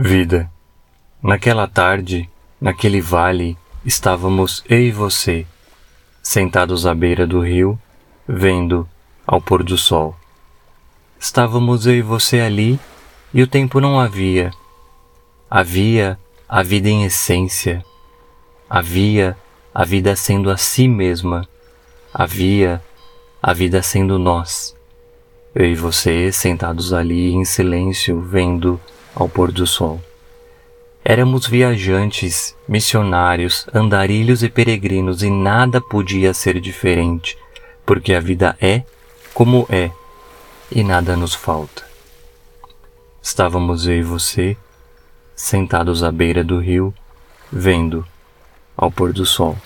Vida. Naquela tarde, naquele vale, estávamos eu e você, sentados à beira do rio, vendo ao pôr do sol. Estávamos eu e você ali e o tempo não havia. Havia a vida em essência. Havia a vida sendo a si mesma. Havia a vida sendo nós. Eu e você sentados ali em silêncio, vendo ao pôr do sol. Éramos viajantes, missionários, andarilhos e peregrinos e nada podia ser diferente, porque a vida é como é e nada nos falta. Estávamos eu e você, sentados à beira do rio, vendo ao pôr do sol.